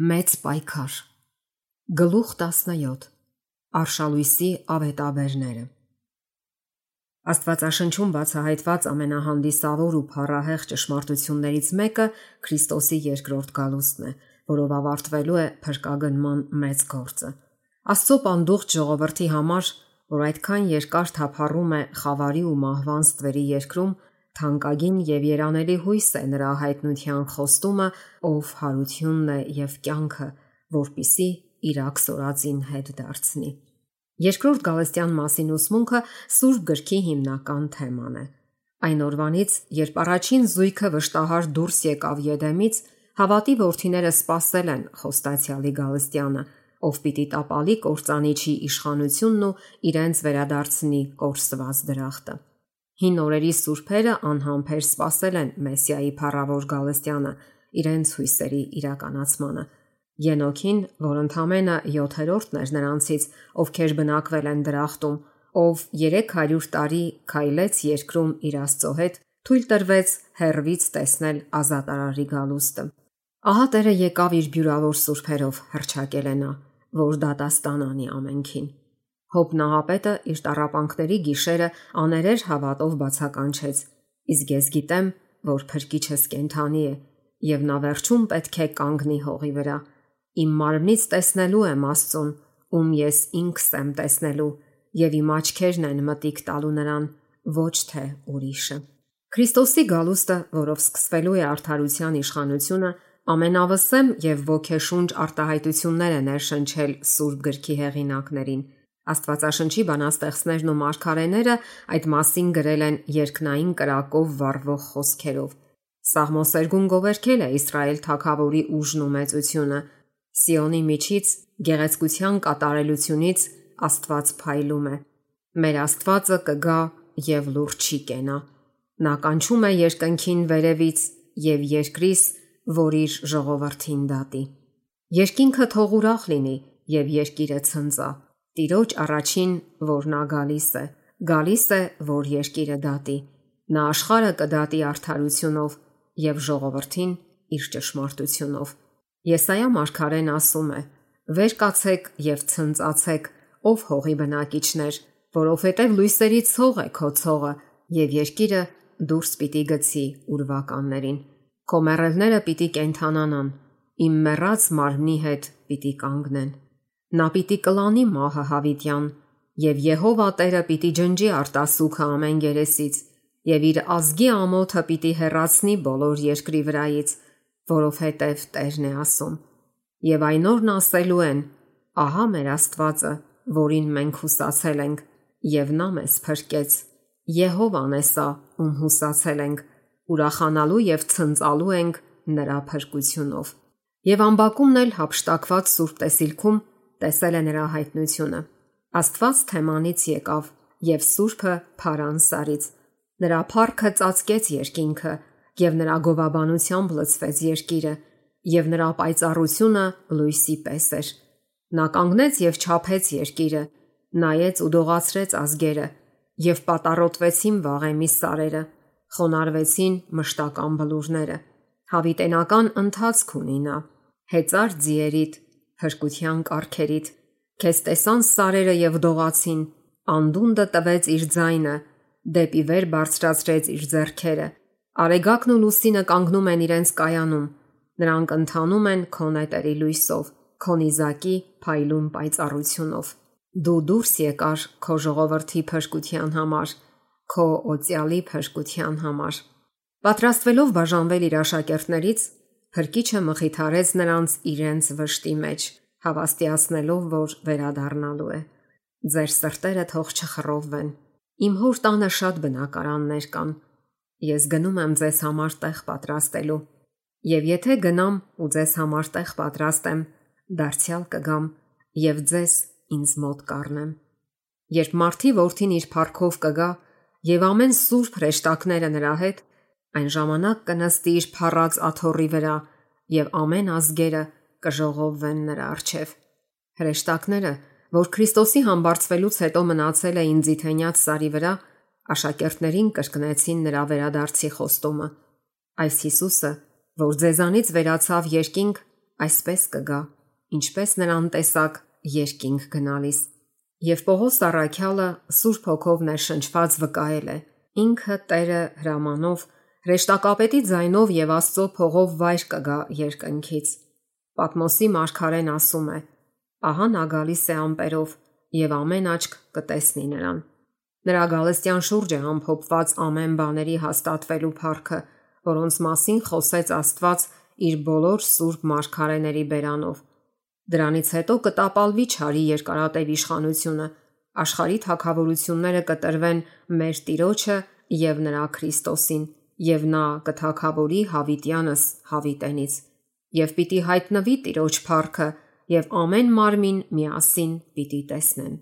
Մեծ պայքար. Գլուխ 17 Արշալույսի ավետաբերները Աստվածաշնչում բացահայտված ամենահանդիսավոր ու փառահեղ ճշմարտություններից մեկը Քրիստոսի երկրորդ գալուստն է, որով ավարտվելու է փրկագնման մեծ գործը։ Աստծո պանդուխտ ժողովրդի համար, որ այդքան երկար թափառում է խավարի ու մահվան ստվերի երկրում, Թանկագին եւ երանելի հույս է նրա հայտնության խոստումը, ով հարությունն է եւ կյանքը, որբիսի Իրաք սորածին հետ դարձնի։ Երկրորդ Գալստյան մասին ուսմունքը Սուրբ գրքի հիմնական թեման է։ Այն օրվանից, երբ առաջին զույգը վշտահար դուրս եկավ Եդեմից, հավատի ворթիները սпасել են Խոստացյալի Գալստյանը, ով պիտի տապալի կործանիչի իշխանությունն ու իրենց վերադարձնի կորսված դրախտը։ Հին օրերի սուրբերը անհամբեր սпасել են Մեսիայի փառավոր Գալստյանը իրենց հույսերի իրականացմանը։ Ենոքին, որ ընդամենը 7-րդն էր նրանցից, ովքեր բնակվել են դրախտում, ով 300 տարի քայլեց երկրում իր Աստծո հետ, թույլ տրվեց հերվից տեսնել ազատարարի գալուստը։ Ահա Տերը եկավ իր բյուրավոր սուրբերով հրճակել է նա, որ դատաստանանի ամենքին։ Հոբ նահապետը իր տարապանքների գիշերը աներեր հավատով բացականչեց. Իսկ ես գիտեմ, որ փրկիչս կենթանի է, եւ նա վերջում պետք է կանգնի հողի վրա Իմ մարմնից տեսնելու եմ Աստծուն, ում ես ինքս եմ տեսնելու, եւ իմ աչքերն են մտիկ տալու նրան, ոչ թե ուրիշը։ Քրիստոսի գալուստը, որով սկսվելու է արդարության իշխանությունը, ամենավսեմ եւ ոգեշունչ արտահայտություններ է ներշնչել Սուրբ գրքի հեղինակներին։ Աստվածաշնչի բանաստեղծներն ու մարգարեները այդ մասին գրել են երկնային կրակով վառվող խոսքերով։ Սաղմոսերգուն գովերքել է Իսրայել թագավորի ուժն ու մեծությունը, Սիոնի միջից գեղեցկության կատարելությունից Աստված փայլում է։ Մեր Աստվածը կգա եւ լուրջ չի կենա։ Նա կանչում է երկնքին վերևից եւ երկրիս, որ իր ժողովրդին դատի։ Երկինքը թող ուրախ լինի եւ երկիրը ցնծա։ Տիրոջ առաջին, որ նա գալիս է, գալիս է, որ երկիրը դատի։ Նա աշխարը կդատի արդարությունով եւ ժողովրդին իր ճշմարտությունով։ Եսայա մարգարեն ասում է. Վեր կացեք եւ ցնծացեք, ով հողի բնակիչներ, որովհետեւ լույսերի ցող է քո ցողը եւ երկիրը դուրս պիտի գցի ուրվականներին։ Քո մեռելները պիտի կենթանանան, իմ մեռած մարմնի հետ պիտի կանգնեն։ Նա պիտի կլանի մահը հավիտյան եւ Եհովա Տերը պիտի ջնջի արտասուքը ամեն երեսից եւ իր ազգի ամոթը պիտի հեռացնի բոլոր երկրի վրայից որովհետև Տերն է ասում. Եվ այն օրն ասելու են. Ահա մեր Աստվածը, որին մենք հուսացել ենք, եւ նա մեզ փրկեց։ Եհովան է սա, ում հուսացել ենք, ուրախանալու եւ ցնծալու ենք նրա փրկությունով։ Եվ ամբակումն էլ հապշտակված Սուրբ Տեսիլքում տեսել է նրա հայտնությունը։ Աստված թեմանից եկավ եւ Սուրբը Փարան Սարից։ Նրա փառքը ծածկեց երկինքը եւ նրա գովաբանությամբ լցվեց երկիրը, եւ նրա պայծառությունը լույսի պես էր։ Նա կանգնեց եւ չափեց երկիրը, նայեց ու դողացրեց ազգերը, եւ պատառոտվեցին վաղեմի սարերը, խոնարհվեցին մշտական բլուրները։ Հավիտենական ընթացք ունի նա։ Հեծար ձիերիդ, հրկության կարքերից քեզ տեսան սարերը եւ դողացին անդունդը տվեց իր ձայնը դեպի վեր բարձրացրեց իր зерքերը արեգակն ու լուսինը կանգնում են իրենց կայանում նրանք ընթանում են քոնետերի լույսով քոնիզակի փայլուն պայծառությունով դու դուրս եկար քո ժողովրդի փրկության համար քո օծյալի փրկության համար պատրաստվելով բաժանվել իր աշակերտներից Հրկիչը մխիթարեց նրանց իրենց վշտի մեջ, հավաստիացնելով, որ վերադառնալու է։ Ձեր սրտերը թող չխռովվեն։ Իմ հոր տանը շատ բնակարաններ կան։ Ես գնում եմ ձեզ համար տեղ պատրաստելու։ Եվ եթե գնամ ու ձեզ համար տեղ պատրաստեմ, դարձյալ կգամ եւ ձեզ ինձ մոտ կառնեմ։ Երբ մարտի որդին իր парքով կգա եւ ամեն սուրբ հեշտակները նրա հետ, այն ժամանակ կնստի իր փառած աթոռի վրա եւ ամեն ազգերը կժողովվեն նրա առջև։ Հրեշտակները, որ Քրիստոսի համբարձվելուց հետո մնացել էին Ձիթենյաց սարի վրա, Աշակերտներին կրկնեցին նրա վերադարձի խոստումը։ Այս Հիսուսը, որ ձեզանից վերացավ երկինք, այսպես կգա, ինչպես նրան տեսակ երկինք գնալիս։ Եվ Պողոս Արաքյալը Սուրբ Հոգով ներշնչված վկայել է. ինքը Տերը հրամանով հրեշտակապետի ձայնով եւ Աստծո փողով վայր կգա երկնքից։ Պատմոսի մարգարեն ասում է. Ահա նա գալիս է ամպերով եւ ամեն աչք կտեսնի նրան։ Նրա գալստյան շուրջ է ամփոփված ամեն բաների հաստատվելու փառքը, որոնց մասին խոսեց Աստված իր բոլոր սուրբ մարգարեների բերանով։ Դրանից հետո կտապալվի ճարի երկարատև իշխանությունը, աշխարհի թակավորությունները կտրվեն մեր Տիրոջը եւ նրա Քրիստոսին, եւ նա կթակավորի հավիտյանս հավիտենից։ Եվ պիտի հայտնվի Տիրոջ փառքը, եւ ամեն մարմին միասին պիտի տեսնեն։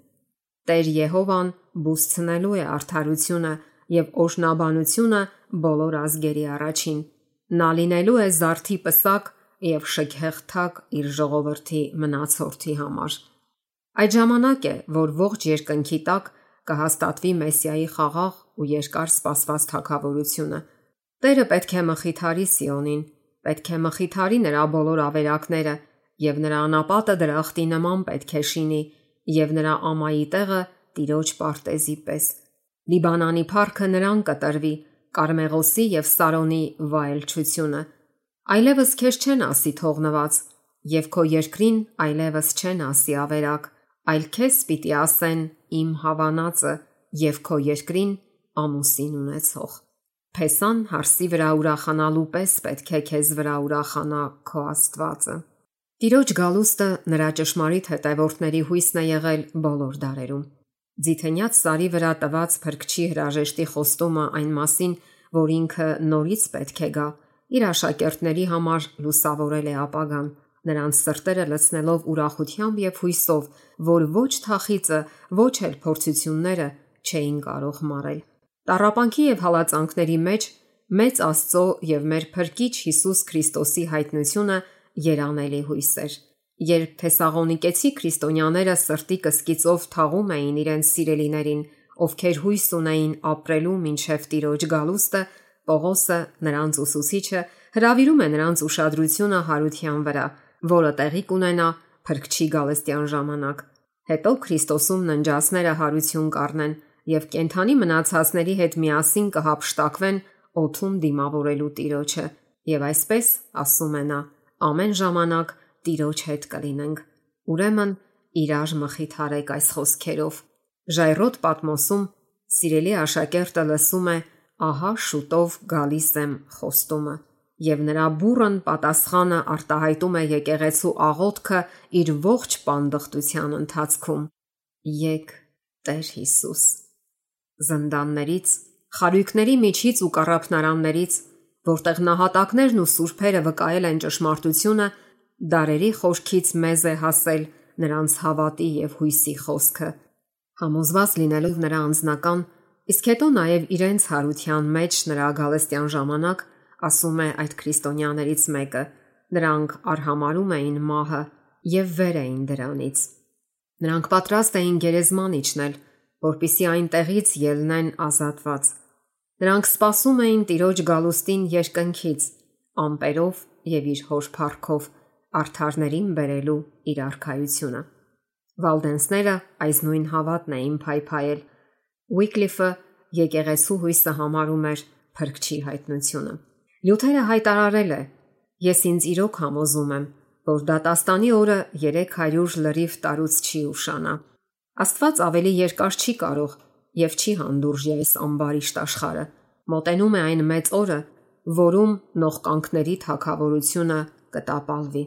Տեր Եհովան բուսցնելու է արդարությունը եւ օշնաբանությունը բոլոր ազգերի առաջին Նա լինելու է զարթի պսակ եւ շքեղթակ իր ժողովրդի մնացորդի համար։ Այդ ժամանակ է, որ ողջ երկնքի տակ կհաստատվի Մեսիայի խաղաղ ու երկար սպասված թակավորությունը։ Տերը պետք է մխիթարի Սիոնին, պետք է մխիթարի նրա բոլոր ավերակները, եւ նրա անապատը դրախտի նման պետք է շինի, եւ նրա ամայի տեղը տիրոջ պարտեզի պես։ Լիբանանի парքը նրան կտրվի, Կարմեղոսի եւ Սարոնի վայելչությունը։ Այլևս քեզ չեն ասի թողնված, եւ քո երկրին այլևս չեն ասի ավերակ, այլ քեզ պիտի ասեն իմ հավանածը եւ քո երկրին ամուսին ունեցող։ Փեսան հարսի վրա ուրախանալու պես պետք է քեզ վրա ուրախանա քո Աստվածը։ Տիրոջ գալուստը նրա ճշմարիտ հետևորդների հույսն է եղել բոլոր դարերում։ Ձիթենյաց սարի վրա տված փրկչի հրաժեշտի խոստումը այն մասին, որ ինքը նորից պետք է գա, իր աշակերտների համար լուսավորել է ապագան, նրանց սրտերը լցնելով ուրախությամբ եւ հույսով, որ ոչ թախիցը, ոչ էլ փորձությունները չէին կարող մարել։ Տարապանքի եւ հալածանքների մեջ մեծ Աստծո եւ մեր Փրկիչ Հիսուս Քրիստոսի հայտնությունը երանելի հույս էր։ Երբ Թեսաղոնիկեցի քրիստոնյաները սրտի կսկիծով թաղում էին իրենց սիրելիներին, ովքեր հույս ունեին ապրելու մինչև Տիրոջ գալուստը, Պողոսը, նրանց ուսուցիչը, հravirում է նրանց ուշադրությունը հարության վրա, որը տեղի կունենա Փրկչի գալստյան ժամանակ։ Հետո Քրիստոսում ննջասները հարություն կառնեն եւ կենթանի մնացածների հետ միասին կհապշտակվեն օթում դիմավորելու Տիրոջը։ Եվ այսպես, ասում է նա, ամեն ժամանակ Տիրոջ հետ կլինենք։ Ուրեմն իրար մխիթարեք այս խոսքերով։ Ժայռոտ պատմոսում սիրելի աշակերտը լսում է. «Ահա շուտով գալիս եմ» խոստումը, եւ նրա բուրըն պատասխանը արտահայտում է եկեղեցու աղոթքը իր ողջ պանդխտության ընթացքում։ Եկ Տեր Հիսուս։ Զնդաններից, խարույկների միջից ու կառափնարաններից, որտեղ նահատակներն ու սուրբերը վկայել են ճշմարտությունը, Դարերի խորքից մեզ է հասել նրանց հավատի եւ հույսի խոսքը։ Համոզված լինելով նրա անձնական, իսկ հետո նաև իրենց հարության մեջ նրա գալստյան ժամանակ, ասում է այդ քրիստոնյաներից մեկը, նրանք արհամարում էին մահը եւ վեր էին դրանից։ Նրանք պատրաստ էին գերեզման իջնել, որpիսի այնտեղից ելնեն ազատված։ Նրանք սպասում էին Տիրոջ գալուստին երկնքից, ամպերով եւ իր հոր փառքով արթարներին բերելու իր արխայությունը։ Վալդենսները այս նույն հավատն էին փայփայել։ Ուիկլիֆը եկեղեցու հույսը համարում էր փրկչի հայտնությունը։ Լյութերը հայտարարել է. Ես ինձ իրոք համոզում եմ, որ դատաստանի օրը 300 լրիվ տարուց չի ուշանա։ Աստված ավելի երկար չի կարող եւ չի հանդուրժի այս ամբարիշտ աշխարը։ Մոտենում է այն մեծ օրը, որում նողկանքների թակավորությունը կտապալվի։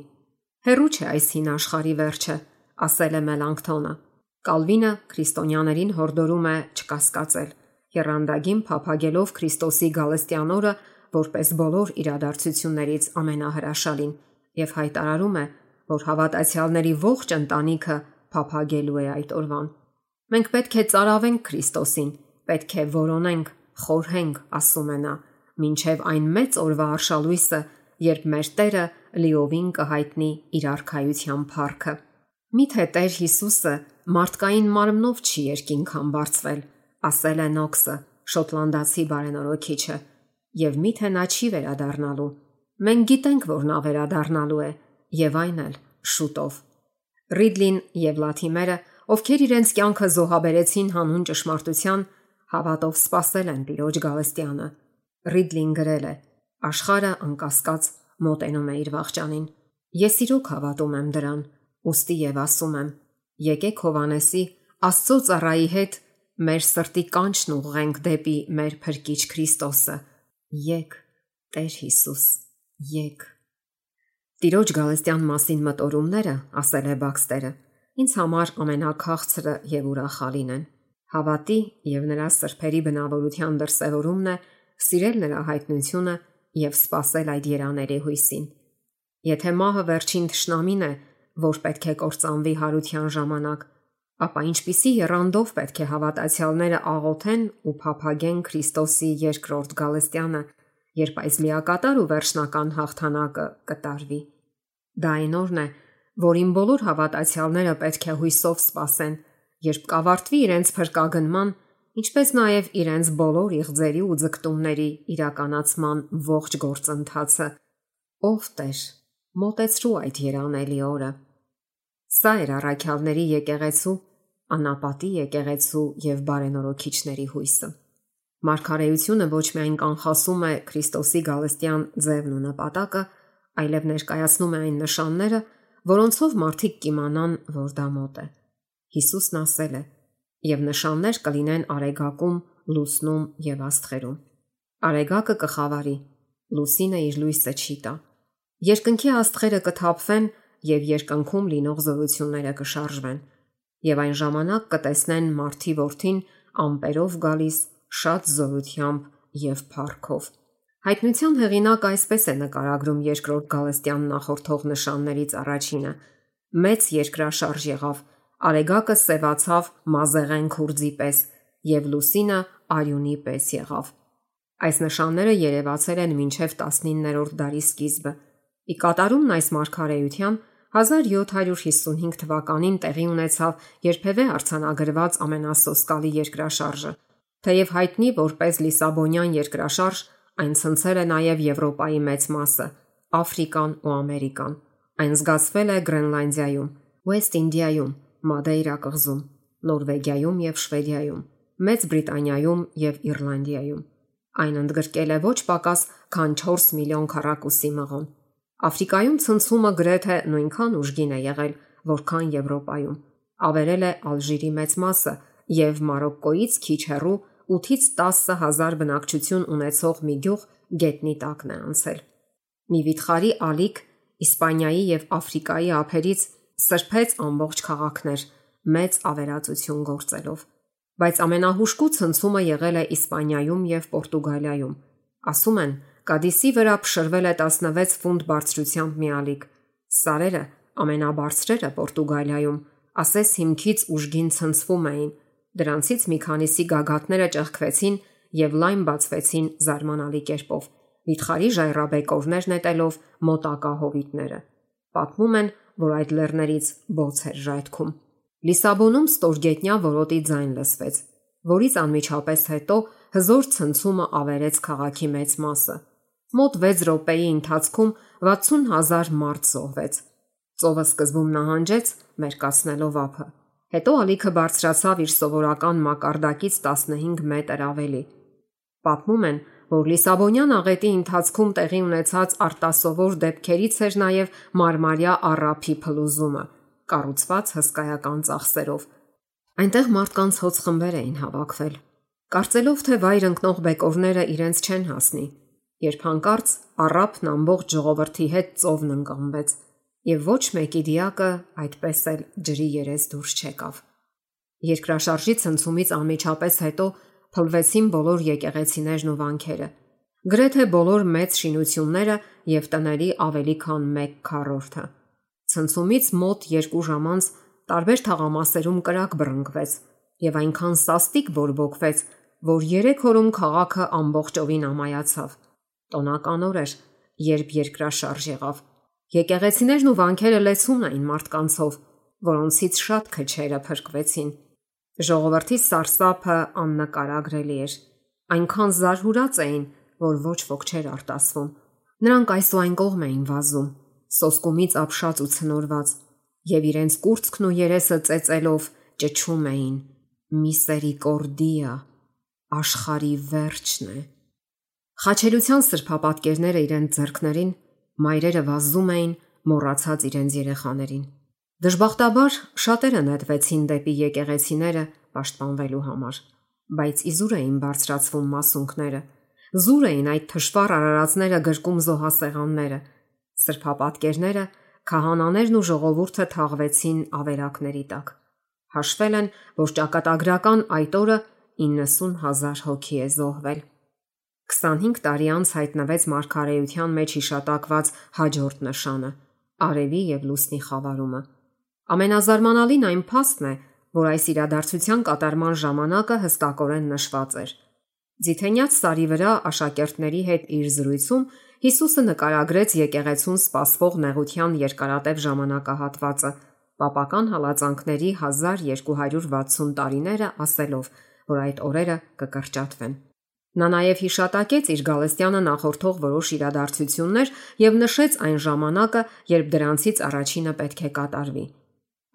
Հերու չէ այս հին աշխարի վերջը, ասել է Մելանքթոնը։ Կալվինը քրիստոնյաներին հորդորում է չկասկածել։ Երանդագին փափագելով Քրիստոսի գալստյան օրը որպես բոլոր իրադարձություններից ամենահրաշալին եւ հայտարարում է, որ հավատացյալների ողջ ընտանիքը փափագելու է այդ օրվան։ Մենք պետք է ծարավենք Քրիստոսին, պետք է որոնենք, խորհենք, ասում է նա, ինչև այն մեծ օրվա արշալույսը, երբ մեր Տերը լիովին կհայտնի իր արխայության փառքը։ Միթե Տեր Հիսուսը մարդկային մարմնով չի երկինք համբարձվել, ասել է Նոքսը, շոտլանդացի բարենորոքիչը, եւ միթե նա չի վերադառնալու։ Մենք գիտենք, որ նա վերադառնալու է, եւ այն էլ շուտով։ Ռիդլին եւ Լաթիմերը, ովքեր իրենց կյանքը զոհաբերեցին հանուն ճշմարտության, հավատով սпасել են Տիրոջ Գալստյանը։ Ռիդլին գրել է. Աշխարը անկասկած մոտենում է իր վաղճանին։ Ես իրոք հավատում եմ դրան, ուստի եւ ասում եմ. եկեք Հովանեսի Աստծո ծառայի հետ մեր սրտի կանչն ուղենք դեպի մեր Փրկիչ Քրիստոսը։ Եկ, Տեր Հիսուս, եկ։ Տիրոջ Գալստյան մասին մտորումները, ասել է Բաքստերը, ինձ համար ամենակաղցրը եւ ուրախալին են։ Հավատի եւ նրա սրբերի բնավորության դրսևորումն է սիրել նրա հայտնությունը եւ սпасել այդ երաների հույսին։ Եթե մահը վերջին ճշնամին է, որ պետք է կործանվի հարության ժամանակ, ապա ինչպիսի երանդով պետք է հավատացյալները աղոթեն ու փափագեն Քրիստոսի երկրորդ գալստյանը, երբ այս միակատար ու վերջնական հաղթանակը կտարվի։ Դա այն օրն է, որին բոլոր հավատացյալները պետք է հույսով սպասեն, երբ կավարտվի իրենց փրկագնման, ինչպես նաև իրենց բոլոր իղձերի ու ձգտումների իրականացման ողջ գործընթացը։ Ով Տեր, մտածրու այդ երանելի օրը։ Սա էր առաքյալների եկեղեցու, անապատի եկեղեցու եւ բարենորոքիչների հույսը։ Մարգարեությունը ոչ միայն կանխասում է Քրիստոսի գալստյան ձևն ու նպատակը, այլև ներկայացնում է այն նշանները, որոնցով մարդիկ կիմանան, որ դա մոտ է։ Հիսուսն ասել է. «Եվ նշաններ կլինեն արեգակում, լուսնում եւ աստղերում»։ Արեգակը կխավարի, լուսինը իր լույսը չի տա։ Երկնքի աստղերը կթափվեն եւ երկնքում լինող զորությունները կշարժվեն։ Եվ այն ժամանակ կտեսնեն մարտի ворթին ամպերով գալիս շատ զորությամբ եւ փառքով։ Հայտնության հեղինակ այսպես է նկարագրում երկրորդ Գալստյան նախորդող նշաններից առաջինը. մեծ երկրաշարժ եղավ, արեգակը սևացավ մազեղեն քուրձի պես եւ լուսինը արյունի պես եղավ։ Այս նշանները երևացել են մինչև 19-րդ դարի սկիզբը։ Ի կատարումն այս մարգարեության 1755 թվականին տեղի ունեցավ երբևէ արցանագրված ամենասոսկալի երկրաշարժը։ Թեև հայտնի որպես Լիսաբոնյան երկրաշարժ, Այն ցնցել է նաև Եվրոպայի մեծ մասը՝ Աֆրիկան ու Ամերիկան։ Այն զգացվել է Գրենլանդիայում, West India-ում, Մադեյրա կղզում, Նորվեգիայում եւ Շվեդիայում, Մեծ Բրիտանիայում եւ Իռլանդիայում։ Այն ընդգրկել է ոչ պակաս քան 4 միլիոն քառակուսի մղոն։ Աֆրիկայում ցնցումը գրեթե նույնքան ուժգին է եղել, որքան Եվրոպայում։ Ավերել է Ալժիրի մեծ մասը եւ Մարոկկոից քիչ հեռու 8-ից 10000 բնակչություն ունեցող մի գյուղ գետնի տակն է անցել։ Մի վիթխարի ալիք Իսպանիայի եւ Աֆրիկայի ափերից սրբեց ամբողջ քաղաքներ մեծ ավերածություն գործելով։ Բայց ամենահուշկու ցնցումը եղել է Իսպանիայում եւ Պորտուգալիայում։ Ասում են, Կադիսի վրա փշրվել է 16 ֆունտ բարձրությամբ մի ալիք։ Սարերը ամենաբարձրերը Պորտուգալիայում ասես հիմքից ուժգին ցնցվում էին Դրանցից մի քանիսի գագաթները ճեղքվեցին եւ լայն բացվեցին զարմանալի կերպով։ Վիթխարի ժայռաբեկորներ նետելով մոտակա հովիտները։ Պատմում են, որ այդ լեռներից բոց էր ժայթքում։ Լիսաբոնում ստորգետնյա որոտի ձայն լսվեց, որից անմիջապես հետո հզոր ցնցումը ավերեց քաղաքի մեծ մասը։ Մոտ 6 րոպեի ընթացքում 60000 մարդ զոհվեց։ Ծովը սկզբում նահանջեց, մերկացնելով ափը։ Հետո ալիքը բարձրացավ իր սովորական մակարդակից 15 մետր ավելի։ Պատմում են, որ Լիսաբոնյան աղետի ընթացքում տեղի ունեցած արտասովոր դեպքերից էր նաև Մարմարիա առափի փլուզումը, կառուցված հսկայական ծախսերով։ Այնտեղ մարդկանց հոց խմբեր էին հավաքվել, կարծելով թե վայր ընկնող բեկորները իրենց չեն հասնի, երբ հանկարծ առափն ամբողջ ժողովրդի հետ ծովն ընկամվեց եւ ոչ մեկի դիակը այդպես էլ ջրի երես դուրս չեկավ։ Երկրաշարժի ցնցումից անմիջապես հետո փլվեցին բոլոր եկեղեցիներն ու վանքերը։ Գրեթե բոլոր մեծ շինությունները եւ տների ավելի քան 1 քառորդը։ Ցնցումից մոտ 2 ժամ անց տարբեր թաղամասերում կրակ բռնկվեց եւ այնքան սաստիկ բորբոքվեց, որ 3 օրում քաղաքը ամբողջովին ամայացավ։ Տոնական օր էր, երբ երկրաշարժ եղավ Եկեղեցիներն ու վանքերը լեցուն էին մարդկանցով, որոնցից շատ քչերը փրկվեցին։ Ժողովրդի սարսափը աննկարագրելի էր։ Այնքան զարհուրած էին, որ ոչ ոք չէր արտասվում։ Նրանք այս ու այն կողմ էին վազում։ սոսկումից ապշած ու ցնորված, եւ իրենց կուրծքն ու երեսը ծեծելով ճչում էին. «Միսերիկորդիա, աշխարի վերջն է»։ Խաչելության սրբապատկերները իրենց ձեռքներին մայրերը վազում էին մոռացած իրենց երեխաներին։ Դժբախտաբար շատերը նետվեցին դեպի եկեղեցիները պաշտպանվելու համար, բայց իզուր էին բարձրացվում մասունքները, զուր էին այդ թշվառ արարածները գրկում զոհասեղանները, սրբապատկերները, քահանաներն ու ժողովուրդը թաղվեցին ավերակների տակ։ Հաշվել են, որ ճակատագրական այդ օրը 90000 հոգի է զոհվել։ 25 տարի անց հայտնվեց մարգարեության մեջ հիշատակված հաջորդ նշանը՝ արևի եւ լուսնի խավարումը։ Ամենազարմանալին այն փաստն է, որ այս իրադարձության կատարման ժամանակը հստակորեն նշված էր։ Ձիթենյաց սարի վրա աշակերտների հետ իր զրույցում Հիսուսը նկարագրեց եկեղեցուն սպասվող նեղության երկարատև ժամանակահատվածը, Պապական հալածանքների 1260 տարիները ասելով, որ այդ օրերը կկրճատվեն։ Նա նաև հիշատակեց իր Գալստյանը նախորդող որոշ իրադարձություններ եւ նշեց այն ժամանակը, երբ դրանցից առաջինը պետք է կատարվի։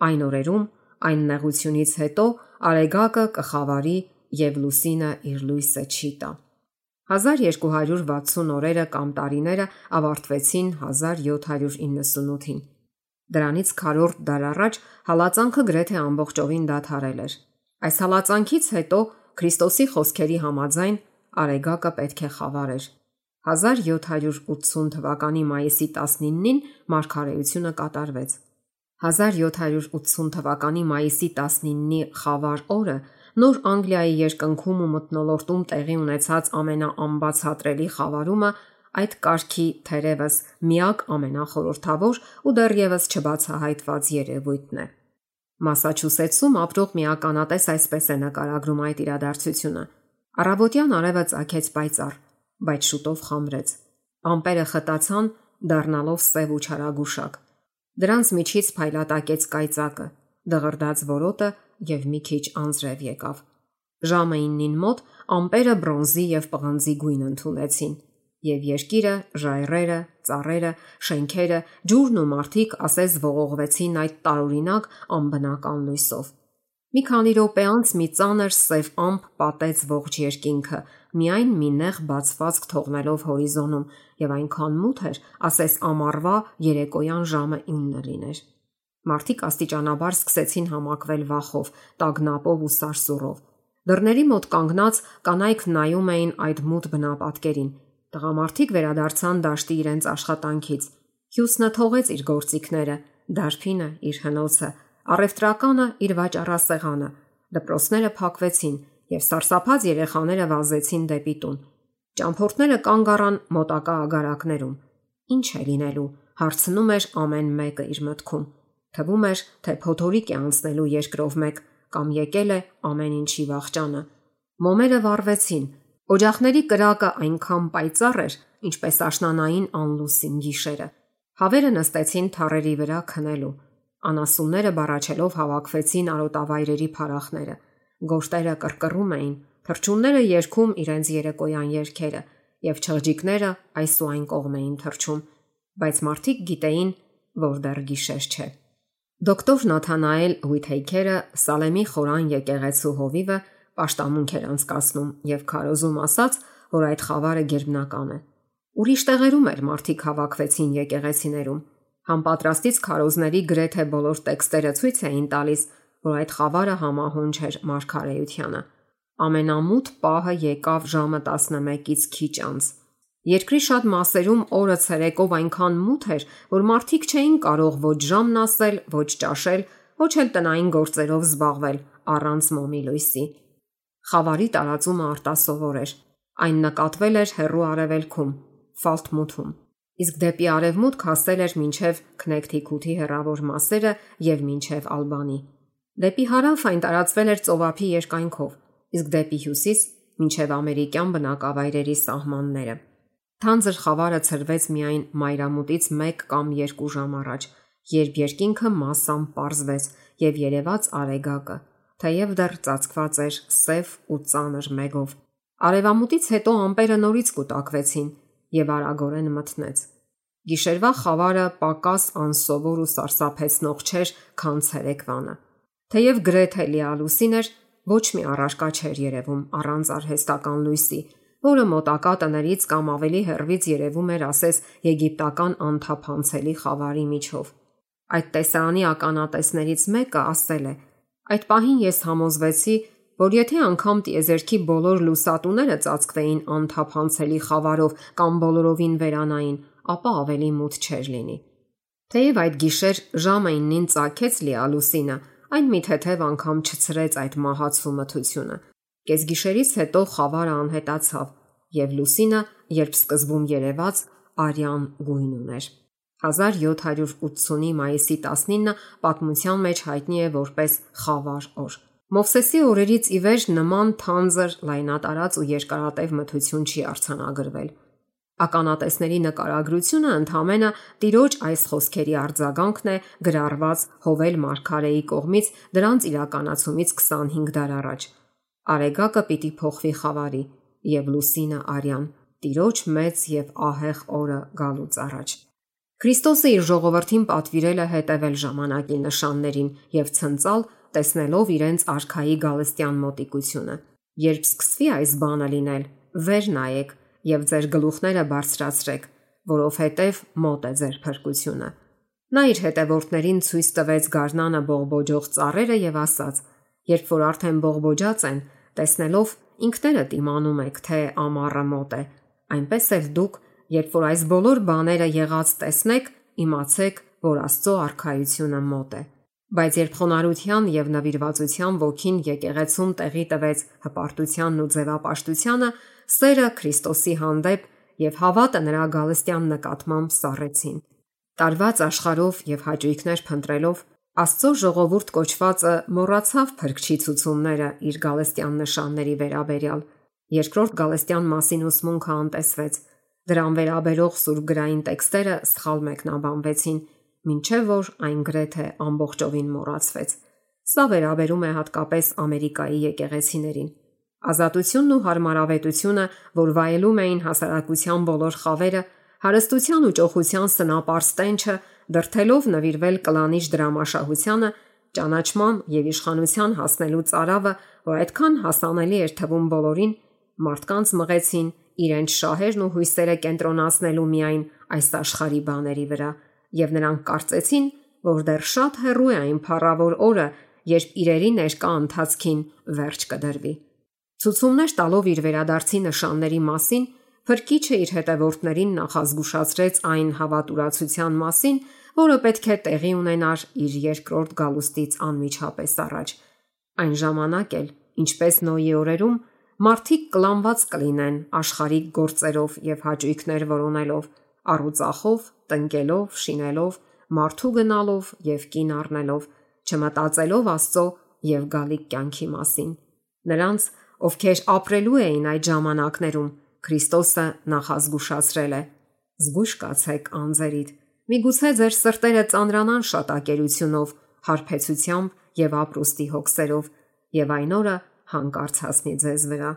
Այն օրերում, այն նեղությունից հետո Արեգակը կխավարի եւ Լուսինը իր լույսը չի տա։ 1260 օրերը կամ տարիները ավարտվեցին 1798-ին։ Դրանից քառորդ դար առաջ հալածանքը գրեթե ամբողջովին դադարել էր։ Այս հալածանքից հետո Քրիստոսի խոսքերի համաձայն Արեգակը պետք է խավարեր։ 1780 թվականի մայիսի 19-ին մարգարեությունը կատարվեց։ 1780 թվականի մայիսի 19-ի խավար օրը Նոր Անգլիայի երկնքում ու մթնոլորտում տեղի ունեցած ամենաանբացատրելի խավարումը այդ կարգի թերևս միակ ամենախորհրդավոր ու դեռևս չբացահայտված երևույթն է։ Մասաչուսեթսում ապրող մի ականատես այսպես է նկարագրում այդ իրադարձությունը. Առավոտյան արևը ծագեց պայծառ, բայց շուտով խամրեց։ Ամպերը խտացան, դառնալով սև ու չարագուշակ։ Դրանց միջից փայլատակեց կայծակը, դղրդաց որոտը եւ մի քիչ անձրև եկավ։ Ժամը 9-ին մոտ ամպերը բրոնզի եւ պղնձի գույն ընդունեցին եւ երկիրը, ժայռերը, ծառերը, շենքերը, ջուրն ու մարդիկ ասես ողողվեցին այդ տարօրինակ անբնական լույսով։ Մի քանի րոպե անց մի ծանր սև ամպ պատեց ողջ երկինքը, միայն մի նեղ բացվածք թողնելով հորիզոնում, եւ այնքան մութ էր, ասես ամառվա երեկոյան ժամը 9 լիներ։ Մարդիկ աստիճանաբար սկսեցին համակվել վախով, տագնապով ու սարսուռով։ Դռների մոտ կանգնած կանայք նայում էին այդ մութ բնապատկերին, Տղամարդիկ վերադարձան դաշտի իրենց աշխատանքից։ Հյուսնը թողեց իր գործիքները, դարբինը իր հնոցը, առևտրականը իր վաճառասեղանը։ Դպրոցները փակվեցին եւ սարսափած երեխաները վազեցին դեպի տուն։ Ճամփորդները կանգ առան մոտակա ագարակներում։ Ինչ է լինելու, հարցնում էր ամեն մեկը իր մտքում։ Թվում էր, թե փոթորիկ է անցնելու երկրով մեկ կամ եկել է ամեն ինչի վաղճանը։ Մոմերը վառվեցին, Օջախների կրակը այնքան պայծառ էր, ինչպես աշնանային անլուսին գիշերը։ Հավերը նստեցին թարերի վրա քնելու։ Անասունները բառաչելով հավաքվեցին արոտավայրերի փարախները։ Գոշտերը կրկռում էին, թրջունները երգում իրենց երեկոյան երգերը, եւ չղջիկները այս ու այն կողմ էին թրջում, բայց մարդիկ գիտեին, որ դեռ գիշեր չէ։ Դոկտոր Նաթանայել Ուիթհեյքերը Սալեմի խորան եկեղեցու հովիվը Պաշտամունք էր անցկացնում եւ քարոզում ասաց, որ այդ խավարը ģերբնական է։ Ուրիշ տեղերում էր մարդիկ հավաքվեցին եկեղեցիներում։ Համապատրաստից քարոզների գրեթե բոլոր տեքստերը ցույց էին տալիս, որ այդ խավարը համահունչ էր մարգարեությանը։ Ամենամութ պահը եկավ ժամը 11-ից քիչ անց։ Երկրի շատ մասերում օրը ցերեկով այնքան մութ էր, որ մարդիկ չէին կարող ոչ ժամն ասել, ոչ ճաշել, ոչ էլ տնային գործերով զբաղվել առանց մոմի լույսի։ Խավարի տարածումը արտասովոր էր։ Այն նկատվել էր հերրու արևելքում, Ֆալտմութում։ Իսկ դեպի արևմուտք հասել էր մինչև Քնեկթիքութի հեռավոր մասերը եւ մինչև Ալբանի։ Դեպի հարավ այն տարածվել էր ծովափի երկայնքով, իսկ դեպի հյուսիս մինչև ամերիկյան բնակավայրերի սահմանները։ Թանձր խավարը ծրվեց միայն մայրամուտից 1 կամ 2 ժամ առաջ, երբ երկինքը massam པարզվեց եւ երևաց արեգակը թեև դեռ ծածկված էր սև ու ծանր մեգով։ Արևամուտից հետո ամպերը նորից կուտակվեցին եւ արագորեն մթնեց։ Գիշերվա խավարը պակաս անսովոր ու սարսափեցնող չէր, քան ցերեկվանը։ Թեև գրեթե լիալուսին էր, ոչ մի առարկա չէր երևում առանց արհեստական լույսի, որը մոտակա տներից կամ ավելի հեռվից երևում էր ասես եգիպտական անթափանցելի խավարի միջով։ Այդ տեսարանի ականատեսներից մեկը ասել է. Այդ պահին ես համոզվեցի, որ եթե անգամ տիեզերքի բոլոր լուսատուները ծածկվեին անթափանցելի խավարով կամ բոլորովին վերանային, ապա ավելի մութ չէր լինի։ Թեև այդ գիշեր ժամը 9-ին ծագեց լիալուսինը, այն մի թեթև անգամ չցրեց այդ մահացու մթությունը։ Կեսգիշերից հետո խավարը անհետացավ, եւ լուսինը, երբ սկզբում երևաց, արյան գույն ուներ։ 1780-ի մայիսի 19-ը պատմության մեջ հայտնի է որպես խավար օր։ Մովսեսի օրերից ի վեր նման թանձր, լայնատարած ու երկարատև մթություն չի արցանագրվել։ Ականատեսների նկարագրությունը ընդհանրապես տիրոջ այս խոսքերի արձագանքն է գրառված Հովել Մարգարեի կողմից դրանց իրականացումից 25 դար առաջ։ Արեգակը պիտի փոխվի խավարի եւ լուսինը արյան, տիրոջ մեծ եւ ահեղ օրը գալուց առաջ։ Քրիստոսը իր ժողովրդին պատվիրել է հետևել ժամանակի նշաններին եւ ցնցալ տեսնելով իրենց արխայի գալստյան մոտիկությունը։ Երբ սկսվի այս բանը լինել, վեր նայեք եւ ձեր գլուխները բարձրացրեք, որովհետեւ մոտ է ձեր փրկությունը։ Նա իր հետևորդներին ցույց տվեց գարնանը բողբոջող ծառերը եւ ասաց. Երբ որ արդեն բողբոջած են, տեսնելով ինքներդ իմանում եք, թե ամառը մոտ է, այնպես էլ դուք, երբ որ այս բոլոր բաները եղած տեսնեք, իմացեք, որ Աստծո արքայությունը մոտ է։ Բայց երբ խոնարհության եւ նվիրվածության ոգին եկեղեցում տեղի տվեց հպարտությանն ու ձևապաշտությանը, սերը Քրիստոսի հանդեպ եւ հավատը նրա գալստյան նկատմամբ սառեցին։ Տարված աշխարով եւ հաճույքներ փնտրելով Աստծո ժողովուրդ կոչվածը մոռացավ փրկչի ցուցումները իր գալստյան նշանների վերաբերյալ։ Երկրորդ գալստյան մասին ուսմունքը անտեսվեց։ Դրան վերաբերող սուրբ գրային տեքստերը սխալ մեկնաբանվեցին ինչև որ այն գրեթե ամբողջովին մոռացվեց։ Սա վերաբերում է հատկապես Ամերիկայի եկեղեցիներին։ Ազատությունն ու հարմարավետությունը, որ վայելում էին հասարակության բոլոր խավերը, հարստության ու ճոխության սնապարս տենչը, դրթելով նվիրվել կլանիչ դրամաշահությանը, ճանաչման եւ իշխանության հասնելու цаրավը, որ այդքան հասանելի էր թվում բոլորին, մարդկանց մղեցին իրենց շահերն ու հույսերը կենտրոնացնելու միայն այս աշխարհի բաների վրա եւ նրանք կարծեցին, որ դեռ շատ հեռու է այն փառավոր օրը, երբ իրերի ներկա ընթացքին վերջ կդրվի։ Ցուցումներ տալով իր վերադարձի նշանների մասին, Փրկիչը իր հետևորդներին նախազգուշացրեց այն հավատուրացության մասին, որը պետք է տեղի ունենար իր երկրորդ գալուստից անմիջապես առաջ։ Այն ժամանակ էլ, ինչպես Նոյի օրերում, մարդիկ կլանված կլինեն աշխարհիկ գործերով եւ հաճույքներ որոնելով, առուծախով, տնկելով, շինելով, մարդու գնալով եւ կին առնելով, չմտածելով Աստծո եւ գալիք կյանքի մասին։ Նրանց, ովքեր ապրելու էին այդ ժամանակներում, Քրիստոսը նախազգուշացրել է. Զգուշ կացեք անձերիդ։ Միգուցե ձեր սրտերը ծանրանան շատակերությունով, հարբեցությամբ եւ ապրուստի հոգսերով, եւ այն օրը հանկարծ հասնի ձեզ վրա։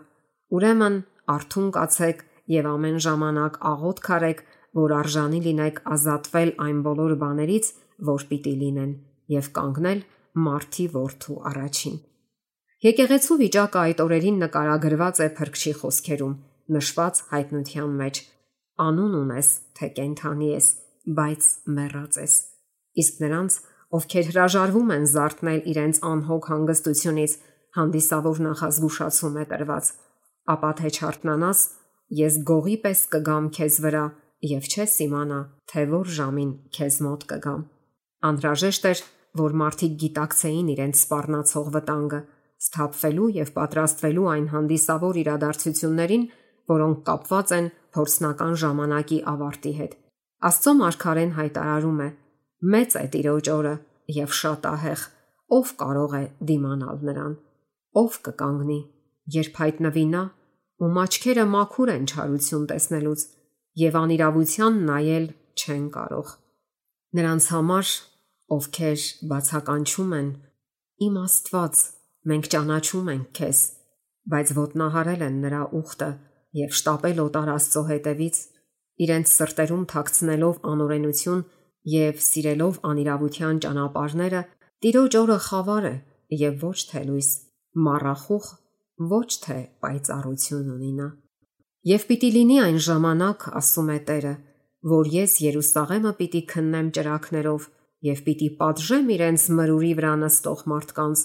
Ուրեմն արթուն կացեք եւ ամեն ժամանակ աղոտ քարեք, որ արժանի լինեք ազատվել այն բոլոր բաներից, որ պիտի լինեն, եւ կանգնել մարտի ворթու առաջին։ Եկեղեցու վիճակը այդ օրերին նկարագրված է Փրկչի խոսքերում, նշված հայտնության մեջ. Անուն ունես, թե կենթանի ես, բայց մեռած ես։ Իսկ նրանց, ովքեր հրաժարվում են զարթնել իրենց անհոգ հանգստությունից, հանդիսավոր նախազգուշացում է տրված. ապա թե չարտնանաս, ես գողի պես կգամ քեզ վրա եւ չես իմանա, թե որ ժամին քեզ մոտ կգամ։ Անհրաժեշտ էր, որ մարդիկ գիտակցեին իրենց սпарնացող վտանգը, սթափվելու եւ պատրաստվելու այն հանդիսավոր իրադարձություններին, որոնք կապված են փորձնական ժամանակի ավարտի հետ։ Աստծո մարգարեն հայտարարում է. Մեծ է Տիրոջ օրը եւ շատ ահեղ, ով կարող է դիմանալ նրան, ով կկանգնի, երբ հայտնվի նա, ու աչքերը մաքուր են չարություն տեսնելուց, եւ անիրավության նայել չեն կարող։ Նրանց համար, ովքեր բացականչում են, իմ Աստված, մենք ճանաչում ենք քեզ, բայց ոտնահարել են նրա ուխտը եւ շտապել օտար Աստծո հետևից, իրենց սրտերում թաքցնելով անօրենություն եւ սիրելով անիրավության ճանապարհները, տիրոջ օրը խավար է եւ ոչ թե լույս, մառախուղ, ոչ թե պայծառություն ունի նա։ Եվ պիտի լինի այն ժամանակ, ասում է Տերը, որ ես Երուսաղեմը պիտի քննեմ ճրակներով եւ պիտի պատժեմ իրենց մրուրի վրա նստող մարդկանց,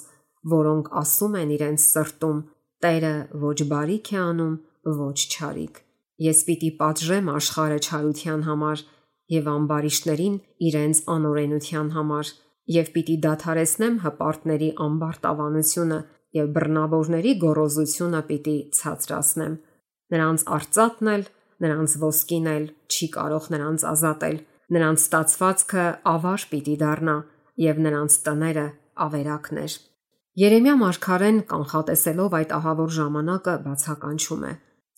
որոնք ասում են իրենց սրտում. Տերը ոչ բարիք է անում, ոչ չարիք։ Ես պիտի պատժեմ աշխարհը չարության համար եւ ամբարիշտներին իրենց անօրենության համար եւ պիտի դադարեցնեմ հպարտների ամբարտավանությունը եւ բռնավորների գոռոզությունը պիտի ցածրացնեմ։ Նրանց արծաթն էլ, նրանց ոսկին էլ չի կարող նրանց ազատել։ Նրանց ստացվածքը ավար պիտի դառնա եւ նրանց տները ավերակներ։ Երեմիա մարգարեն կանխատեսելով այդ ահավոր ժամանակը բացականչում է.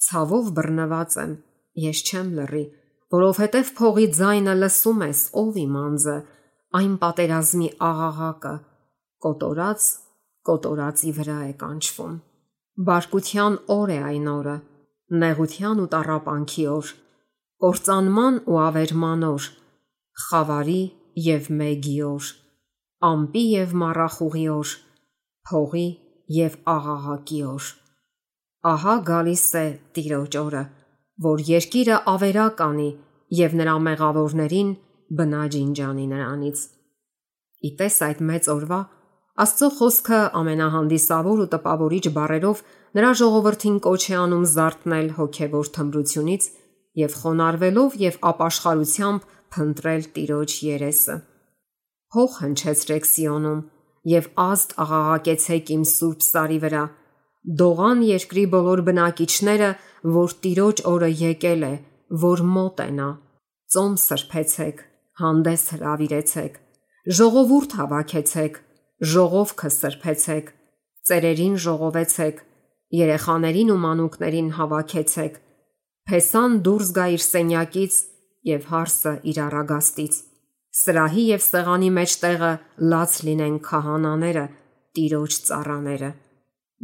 Ցավով բռնված եմ, ես չեմ լռի, որովհետև փողի ձայնը լսում ես, ով իմ անձը, այն պատերազմի աղաղակը, կոտորած կոտորածի վրա է կանչվում։ Բարկության օր է այն օրը, նեղության ու տարապանքի օր, կործանման ու ավերման օր, խավարի եւ մեգի օր, ամպի եւ մառախուղի օր, փողի եւ աղաղակի օր։ Ահա գալիս է Տիրոջ օրը, որ երկիրը ավերակ անի եւ նրա մեղավորներին բնաջինջանի նրանից։ Իտես այդ մեծ օրվա Աստծո խոսքը ամենահանդիսավոր ու տպավորիչ բառերով նրա ժողովրդին կոչ է անում զարթնել հոգևոր թմրությունից եւ խոնարհվելով եւ ապաշխարությամբ փնտրել Տիրոջ երեսը։ Հող հնչեցրեք Սիոնում եւ ազդ աղաղակեցեք իմ սուրբ սարի վրա։ Դողան երկրի բոլոր բնակիչները, որ Տիրոջ օրը եկել է, որ մոտ է նա։ Ծոմ սրբեցեք, հանդես հravirեցեք, ժողովուրդ հավաքեցեք ժողովքը սրբեցեք, ծերերին ժողովեցեք, երեխաներին ու մանուկներին հավաքեցեք։ Փեսան դուրս գա իր սենյակից եւ հարսը իր առագաստից։ Սրահի եւ սեղանի մեջտեղը լաց լինեն քահանաները, տիրոջ ծառաները։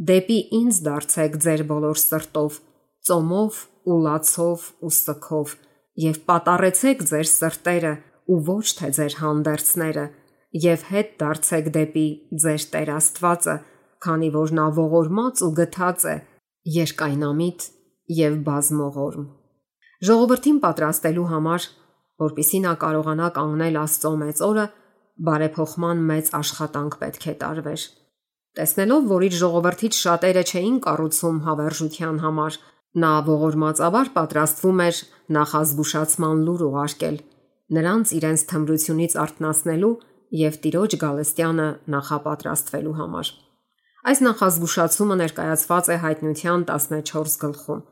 Դեպի ինձ դարձեք ձեր բոլոր սրտով, ծոմով ու լացով ու սքով եւ պատարեցեք ձեր սրտերը ու ոչ թե ձեր հանդերձները եւ հետ դարձեք դեպի ձեր Տեր Աստվածը, քանի որ նա ողորմած ու գթած է, երկայնամիտ եւ բազմողորմ։ Ժողովրդին պատրաստելու համար, որpիսի նա կարողանա կանգնել Աստծո մեծ օրը, բարեփոխման մեծ աշխատանք պետք է տարվեր։ Տեսնելով, որ իր ժողովրդից շատերը չէին կառուցում հավերժության համար, նա ողորմածավար պատրաստվում էր նախազգուշացման լուր ուղարկել նրանց իրենց թմրությունից արթնացնելու եւ Տիրոջ Գալստյանը նախապատրաստվելու համար։ Այս նախազգուշացումը ներկայացված է հայտնության 14 գլխում։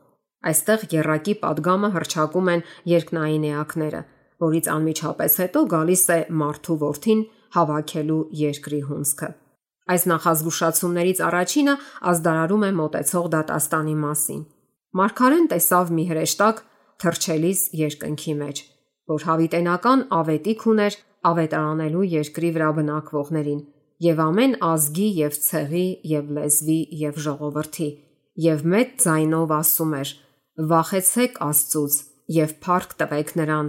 Այստեղ երակի падգամը հրճակում են երկնային էակները, որից անմիջապես հետո գալիս է մարդու ворթին հավաքելու երկրի հունցքը։ Այս նախազգուշացումներից առաջինը ազդարարում է մտեցող դատաստանի մասին։ Մարկարեն տեսավ մի հրեշտակ թրջելիս երկնքի մեջ, որ հավիտենական ավետիք ուներ ավետարանելու երկրի վրա բնակվողներին եւ ամեն ազգի եւ ցեղի եւ լեզվի եւ ժողովրդի եւ մեծ ձայնով ասում էր. Վախեցեք Աստծուց եւ փառք տվեք նրան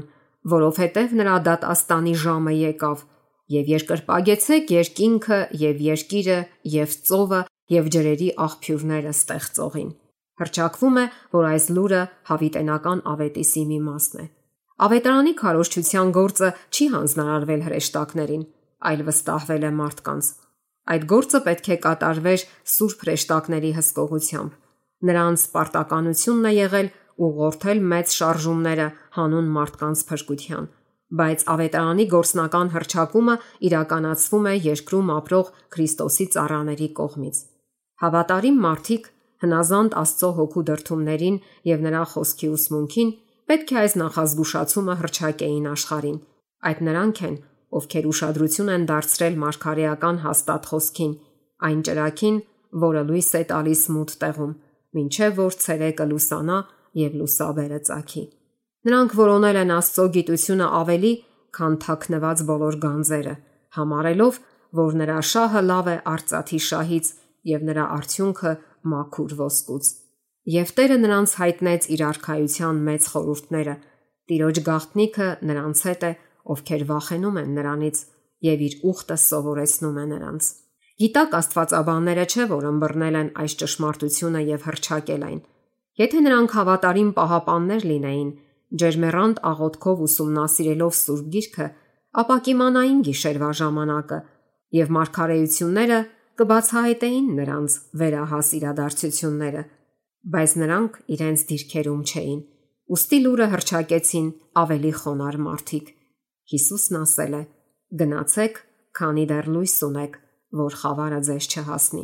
որովհետեւ նրա դատաստանի ժամը եկավ եւ երկրպագեցեք երկինքը եւ երկիրը եւ ծովը եւ ջրերի աղբյուրները ստեղծողին հրճակվում է որ այս լուրը հավիտենական ավետիսի մի մասն է Ավետարանի քարոշչության գործը չի հանձնարարվել հրեշտակներին, այլ վստահվել է մարդկանց։ Այդ գործը պետք է կատարվեր սուրբ հրեշտակների հսկողությամբ։ Նրանց պարտականությունն է եղել ուղղորդել մեծ շարժումները հանուն մարդկանց փրկության, բայց ավետարանի գործնական հրճակումը իրականացվում է երկրում ապրող Քրիստոսի ծառաների կողմից։ Հավատարիմ մարդիկ հնազանդ Աստծո հոգու դրթումներին եւ նրա խոսքի ուսմունքին պետք է այս նախազգուշացումը հրճակեին աշխարին։ Այդ նրանք են, ովքեր ուշադրություն են դարձրել մարգարեական հաստատ խոսքին, այն ճրակին, որը լույս է տալիս մութ տեղում, ինչև որ ցերեկը լուսանա եւ լուսաբերը ծագի։ Նրանք որոնել են Աստծո գիտությունը ավելի, քան թաքնված բոլոր գանձերը, համարելով, որ նրա շահը լավ է արծաթի շահից եւ նրա արդյունքը մաքուր ոսկուց եւ Տերը նրանց հայտնեց իր արխայության մեծ խորհուրդները, Տիրոջ գաղտնիքը նրանց հետ է, ովքեր վախենում են նրանից եւ իր ուխտը սովորեցնում է նրանց։ Գիտակ Աստվածաբանները չէ, որ ըմբռնել են այս ճշմարտությունը եւ հրճակել այն։ Եթե նրանք հավատարիմ պահապաններ լինեին, ջերմերանտ աղոթքով ուսումնասիրելով Սուրբ Գիրքը, ապա կիմանային գիշերվա ժամանակը եւ մարգարեությունները կբացահայտեին նրանց վերահաս իրադարձությունները, բայց նրանք իրենց դիրքերում չէին Ոստի լուրը հրճակեցին ավելի խոնար մարդիկ։ Հիսուսն ասել է. Գնացեք, քանի դեռ լույս ունեք, որ խավարը ձեզ չհասնի։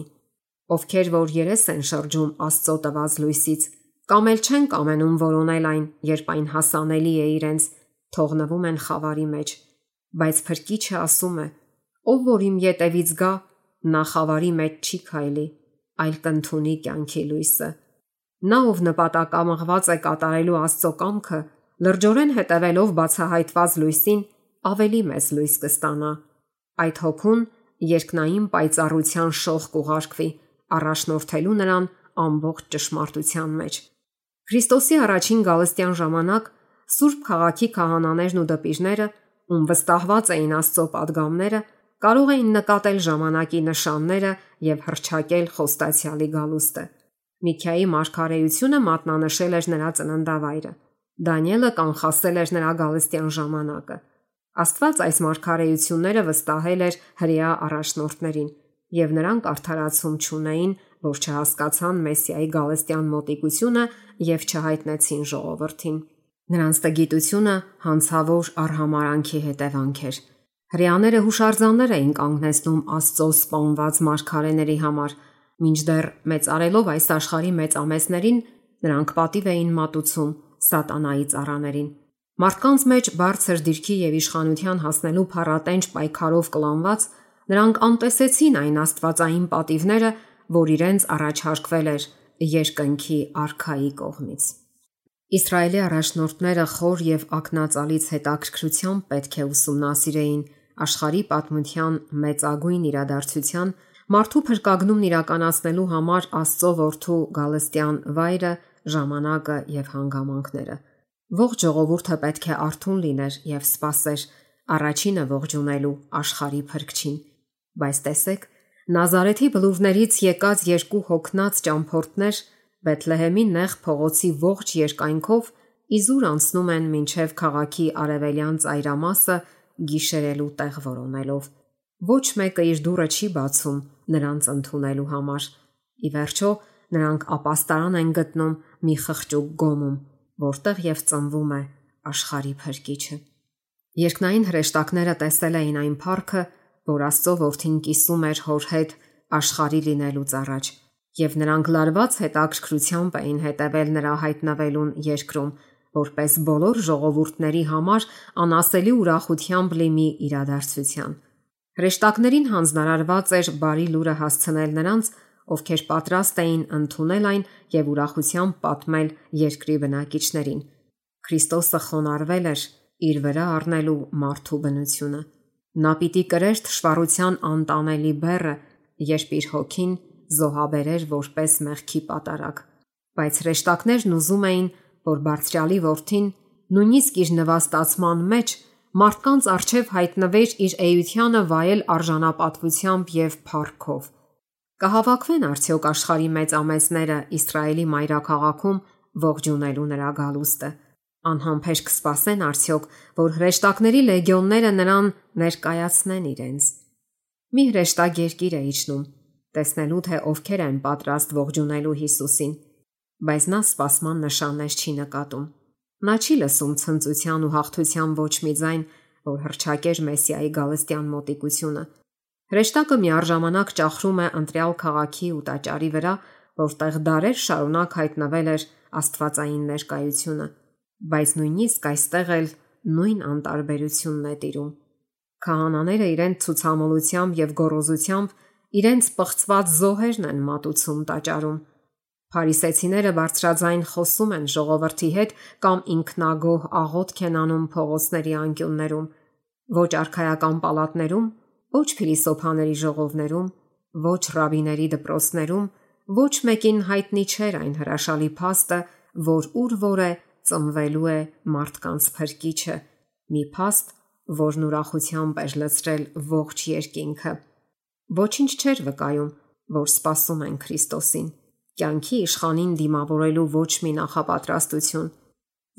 Ովքեր որ երես են շրջում Աստծո տված լույսից, կամ էլ չեն կամենում որոնել այն, երբ այն հասանելի է իրենց, թողնվում են խավարի մեջ։ Բայց փրկիչը ասում է. Ով որ իմ յետևից գա, նա խավարի մեջ չի քայլի, այլ կընթունի կյանքի լույսը։ Նա ով նպատակամղված է կատարելու Աստծո կամքը, լրջորեն հետևելով բացահայտված լույսին, ավելի մեծ լույս կստանա։ Այդ հոգուն երկնային պայծառության շող կուղարկվի, առաջնորդելու նրան ամբողջ ճշմարտության մեջ։ Քրիստոսի առաջին գալստյան ժամանակ Սուրբ քաղաքի քահանաներն ու դպիրները, ում վստահված էին Աստծո падգամները, կարող էին նկատել ժամանակի նշանները եւ հրճակել խոստացյալի գալուստը։ Միքիայի մարգարեությունը մատնանշել էր նրա ծննդավայրը։ Դանիելը կանխասել էր նրա գալստյան ժամանակը։ Աստված այս մարգարեությունները վստահել էր հрья առաջնորդներին, եւ նրանք արդարացում չունեին, որ չհասկացան Մեսիայի գալստյան մոտիկությունը եւ չհայտնեցին ժողովրդին։ Նրանց տգիտությունը հանցավոր արհամարանքի հետևանք էր։ Հрьяաները հուշարձաններ էին կանգնեցնում Աստծո սպանված մարգարեների համար, Մինչդեռ մեծարելով այս աշխարհի մեծ ամեսներին, նրանք պատիվ էին մատուցում սատանայի ծառաներին։ Մարդկանց մեջ բարձր դիրքի եւ իշխանության հասնելու փառատենչ պայքարով կլանված, նրանք անտեսեցին այն աստվածային պատիվները, որ իրենց առաջարկվել էր երկնքի արքայի կողմից։ Իսրայելի առաջնորդները խոր եւ ակնածալից հետաքրքրությամբ պետք է ուսումնասիրեին աշխարհի պատմության մեծագույն իրադարձության Մարդու փրկագնումն իրականացնելու համար Աստծո որդու Գալստյան վայրը, ժամանակը եւ հանգամանքները։ Ողջ ժողովուրդը պետք է արթուն լիներ եւ սпасեր առաջինը ողջունելու աշխարի փրկչին։ Բայց տեսեք, Նազարեթի բլուրներից եկած երկու հոգնած ճամփորդներ Բեթլեհեմի նեղ փողոցի ողջ երկայնքով իզուր անցնում են մինչև քաղաքի արևելյան ծայրամասը գիշերելու տեղ որոնելով։ Ոչ մեկը իր դուռը չի բացում նրանց ընդունելու համար։ Ի վերջո, նրանք ապաստարան են գտնում մի խղճուկ գոմում, որտեղ եւ ծնվում է աշխարհի փրկիչը։ Երկնային հրեշտակները տեսել էին այն փառքը, որ Աստծո որդին կիսում էր հոր հետ աշխարհի լինելուց առաջ, եւ նրանք լարված հետաքրքրությամբ էին հետևել նրա հայտնվելուն երկրում, որպես բոլոր ժողովուրդների համար անասելի ուրախությամբ լի մի իրադարձության։ Հրեշտակներին հանձնարարված էր բարի լուրը հասցնել նրանց, ովքեր պատրաստ էին ընդունել այն եւ ուրախությամբ պատմել երկրի բնակիչներին։ Քրիստոսը խոնարհվել էր իր վրա առնելու մարդու բնությունը։ Նա պիտի կրեր թշվառության անտանելի բեռը, երբ իր հոգին զոհաբերեր որպես մեղքի պատարակ։ Բայց հրեշտակներն ուզում էին, որ Բարձրալի որդին նույնիսկ իր նվաստացման մեջ մարդկանց առջև հայտնվեր իր էությանը վայել արժանապատվությամբ եւ փառքով։ Կհավաքվեն արդյոք աշխարհի մեծամեծները Իսրայելի մայրաքաղաքում ողջունելու նրա գալուստը։ Անհամբեր կսպասեն արդյոք, որ հրեշտակների լեգիոնները նրան ներկայացնեն իրենց։ Մի հրեշտակ երկիր է իջնում, տեսնելու թե ովքեր են պատրաստ ողջունելու Հիսուսին, բայց նա սпасման նշաններ չի նկատում։ Նա չի լսում ցնծության ու հաղթության ոչ մի ձայն, որ հրճակեր Մեսիայի գալստյան մոտիկությունը։ Հրեշտակը միառժամանակ ճախրում է ընտրյալ քաղաքի ու տաճարի վրա, որտեղ դարեր շարունակ հայտնվել էր Աստվածային ներկայությունը, բայց նույնիսկ այստեղ էլ նույն անտարբերությունն է տիրում։ Քահանաները իրենց ցուցամոլությամբ եւ գոռոզությամբ իրենց պղծված զոհերն են մատուցում տաճարում Փարիսեցիները բարձրաձայն խոսում են ժողովրդի հետ կամ ինքնագոհ աղոթք են անում փողոցների անկյուններում, ոչ արխայական պալատներում, ոչ փիլիսոփաների ժողովներում, ոչ ռաբիների դպրոցներում, ոչ մեկին հայտնի չէր այն հրաշալի փաստը, որ ուր որ է ծնվելու է մարդկանց փրկիչը, մի փաստ, որն ուրախությամբ էր լցրել ողջ երկինքը։ Ոչինչ չէր վկայում, որ սпасում են Քրիստոսին։ Կյանքի իշխանին դիմավորելու ոչ մի նախապատրաստություն։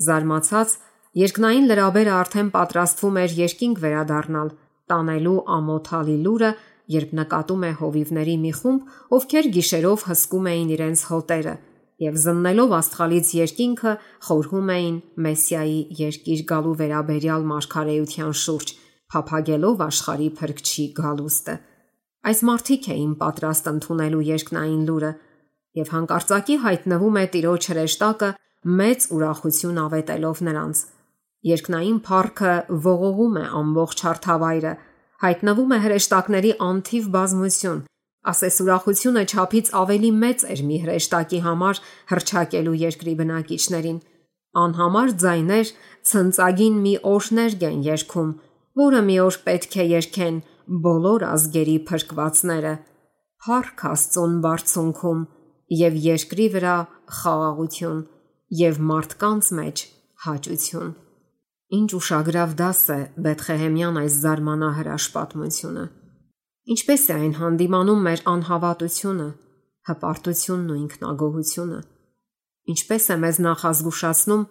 Զարմացած երկնային լրաբերը արդեն պատրաստվում էր երկինք վերադառնալ, տանելու ամոթալի լուրը, երբ նկատում է հովիվների մի խումբ, ովքեր գիշերով հսկում էին իրենց հոտերը եւ զննելով աստղալից երկինքը խորհում էին Մեսիայի երկիր գալու վերաբերյալ մարգարեության շուրջ, փափագելով աշխարի փրկչի գալուստը։ Այս մարդիկ էին պատրաստ ընդունելու երկնային լուրը, եւ հանկարծակի հայտնվում է Տիրոջ հրեշտակը մեծ ուրախություն ավետելով նրանց։ Երկնային փառքը ողողում է ամբողջ հարթավայրը, հայտնվում է հրեշտակների անթիվ բազմություն, ասես ուրախությունը ճափից ավելի մեծ էր մի հրեշտակի համար հրճակելու երկրի բնակիչներին։ Անհամար ձայներ ցնծագին մի օրհներգ են երգում, որը մի օր պետք է երգեն բոլոր ազգերի փրկվածները։ Փառք Աստծուն բարձունքում եւ երկրի վրա խաղաղություն եւ մարդկանց մեջ հաճություն։ Ինչ ուշագրավ դաս է Բեթխեհեմյան այս զարմանահրաշ պատմությունը։ Ինչպես է այն հանդիմանում մեր անհավատությունը, հպարտությունն ու ինքնագոհությունը։ Ինչպես է մեզ նախազգուշացնում,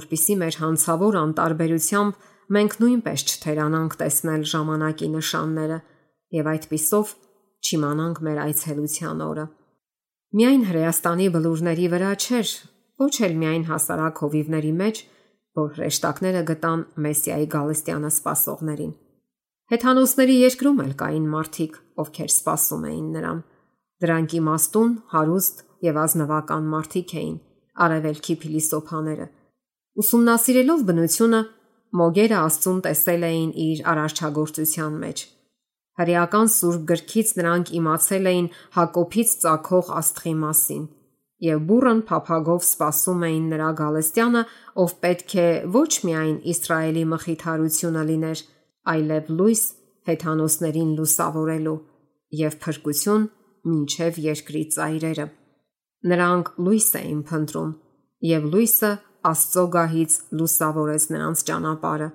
որpիսի մեր հանցավոր անտարբերությամբ մենք նույնպես չթերանանք տեսնել ժամանակի նշանները եւ այդпիսով չիմանանք մեր այցելության օրը։ Միայն Հրեաստանի բլուրների վրա չէր, ոչ էլ միայն հասարակ հովիվների մեջ, որ հրեշտակները գտան Մեսիայի Գալստյանը սпасողներին։ Հեթանոսների երկրում էլ կային մարդիկ, ովքեր սпасում էին նրան։ Դրանք իմաստուն, հարուստ եւ ազնվական մարդիկ էին, արևելքի փիլիսոփաները։ Ուսումնասիրելով բնությունը, մոգերը աստուն տեսել էին իր արարչագործության մեջ։ Հրեական Սուրբ գրքից նրանք իմացել էին Հակոբից ծագող աստղի մասին եւ բուրըն փափագով սпасում էին նրա գալստյանը, ով պետք է ոչ միայն Իսրայելի մխիթարությունը լիներ, այլև լույս հեթանոսներին լուսավորելու եւ փրկություն մինչև երկրի ծայրերը։ Նրանք լույս էին փնտրում եւ լույսը Աստծո գահից լուսավորեց նրանց ճանապարհը։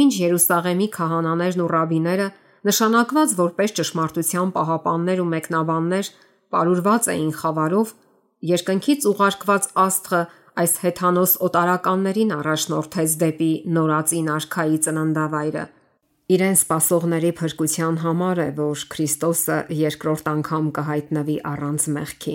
Մինչ Երուսաղեմի քահանաներն ու ռաբիները նշանակված որպես ճշմարտության պահապաններ ու մեկնաբաններ, պարուրված էին խավարով, երկնքից ուղարկված աստղը այս հեթանոս օտարականներին առաջնորդեց դեպի նորածին արքայի ծննդավայրը։ Իրեն սпасողների փրկության համար է, որ Քրիստոսը երկրորդ անգամ կհայտնվի առանց մեղքի։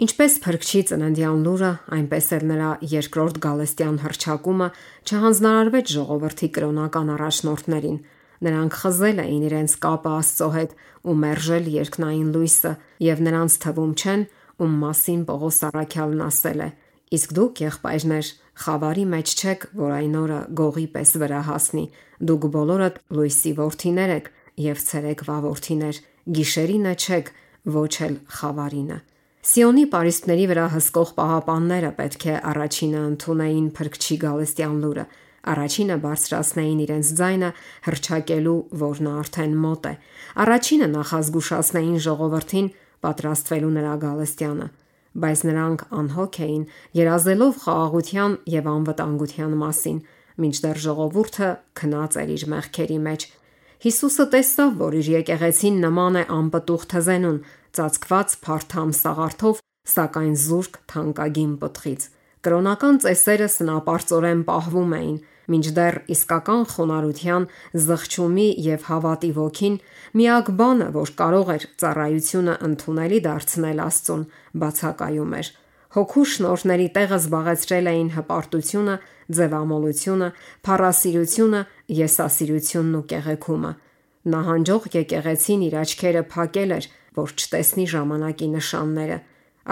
Ինչպես փրկչի ծննդյան լուրը, այնպես էլ նրա երկրորդ գալեստյան հրճակումը չհանձնարարվեց ժողովրդի կրոնական առաջնորդներին, Նրանք խզել էին իրենց կապը Աստծո հետ ու մերժել երկնային լույսը, եւ նրանց թվում չեն, ում մասին Պողոս Արաքյալն ասել է. Իսկ դուք եղբայրներ, խավարի մեջ չեք, որ այն օրը գողի պես վրա հասնի։ Դուք բոլորդ լույսի որդիներ եք եւ ցերեկ վաղորդիներ, գիշերինը չեք, ոչ էլ խավարինը։ Սիոնի Փարիսների վրա հսկող պահապանները պետք է առաջինը ընդունեին փրկչի գալստյան լուրը, առաջինը բարձրացնեին իրենց ձայնը հրճակելու, որ նա արդեն մոտ է։ Առաջինը նախազգուշացնեին ժողովրդին պատրաստվելու նրա գալստյանը, բայց նրանք անհոգ էին, երազելով խաղաղության եւ անվտանգության մասին, մինչդեռ ժողովուրդը քնած էր իր մեղքերի մեջ։ Հիսուսը տեսավ, որ իր եկեղեցին նման է անպտուղ թզենուն, ծածկված փարթամ սաղարթով, սակայն զուրկ թանկագին պտղից։ Կրոնական ծեսերը սնապարծորեն պահվում էին, մինչդեռ իսկական խոնարհության, զղջումի եւ հավատի ոգին միակ բանը, որ կարող էր ծառայությունը ընդունելի դարձնել Աստծուն, բացակայում էր։ Հոգու շնորհների տեղը զբաղեցրել էին հպարտությունը, ձևամոլությունը, փառասիրությունը, եսասիրությունն ու կեղեքումը։ Նահանջող եկեղեցին իր աչքերը փակել էր, որ չտեսնի ժամանակի նշանները։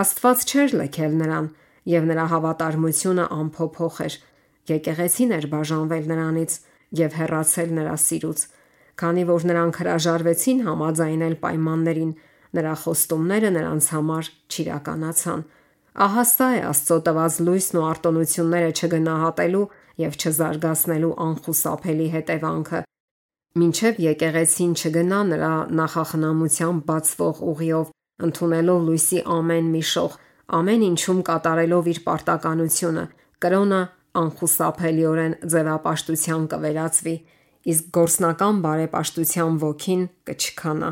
Աստված չէր լքել նրան, եւ նրա հավատարմությունը անփոփոխ էր։ Եկեղեցին էր բաժանվել նրանից եւ հեռացել նրա սիրուց, քանի որ նրանք հրաժարվեցին համաձայնել պայմաններին, նրա խոստումները նրանց համար չիրականացան։ Ահա սա է Աստծո տված լույսն ու արտոնությունները չգնահատելու եւ չզարգացնելու անխուսափելի հետևանքը, Մինչև եկեղեցին չգնա նրա նախախնամությամբ բացվող ուղիով, ընդունելով լույսի ամեն մի շող, ամեն ինչում կատարելով իր պարտականությունը, կրոնը անխուսափելիորեն ձևապաշտության կվերածվի, իսկ գործնական բարեպաշտության ոգին կչքանա։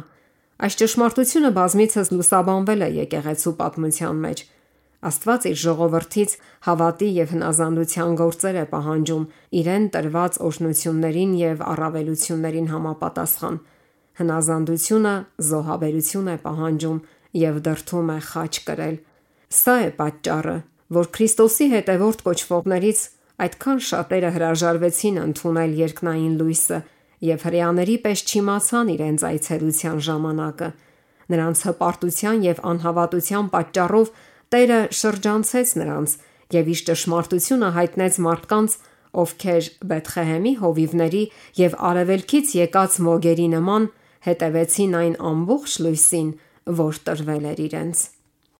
Այս ճշմարտությունը բազմիցս լուսաբանվել է եկեղեցու պատմության մեջ։ Աստված իր ժողովրդից հավատի եւ հնազանդության գործեր է պահանջում իրեն տրված օրհնություններին եւ առավելություններին համապատասխան։ Հնազանդությունը զոհաբերություն է պահանջում եւ դրդում է խաչ կրել։ Սա է պատճառը, որ Քրիստոսի հետևորդ կոչվողներից այդքան շատերը հրաժարվեցին ընդունել երկնային լույսը եւ հրեաների պես չիմացան իրենց այցելության ժամանակը։ Նրանց հպարտության եւ անհավատության պատճառով Տերը շրջանցեց նրանց եւ իր ճշմարտությունը հայտնեց մարդկանց, ովքեր Բեթղեհեմի հովիվների եւ արևելքից եկած մոգերի նման հետևեցին այն ամբողջ լույսին, որ տրվել էր իրենց։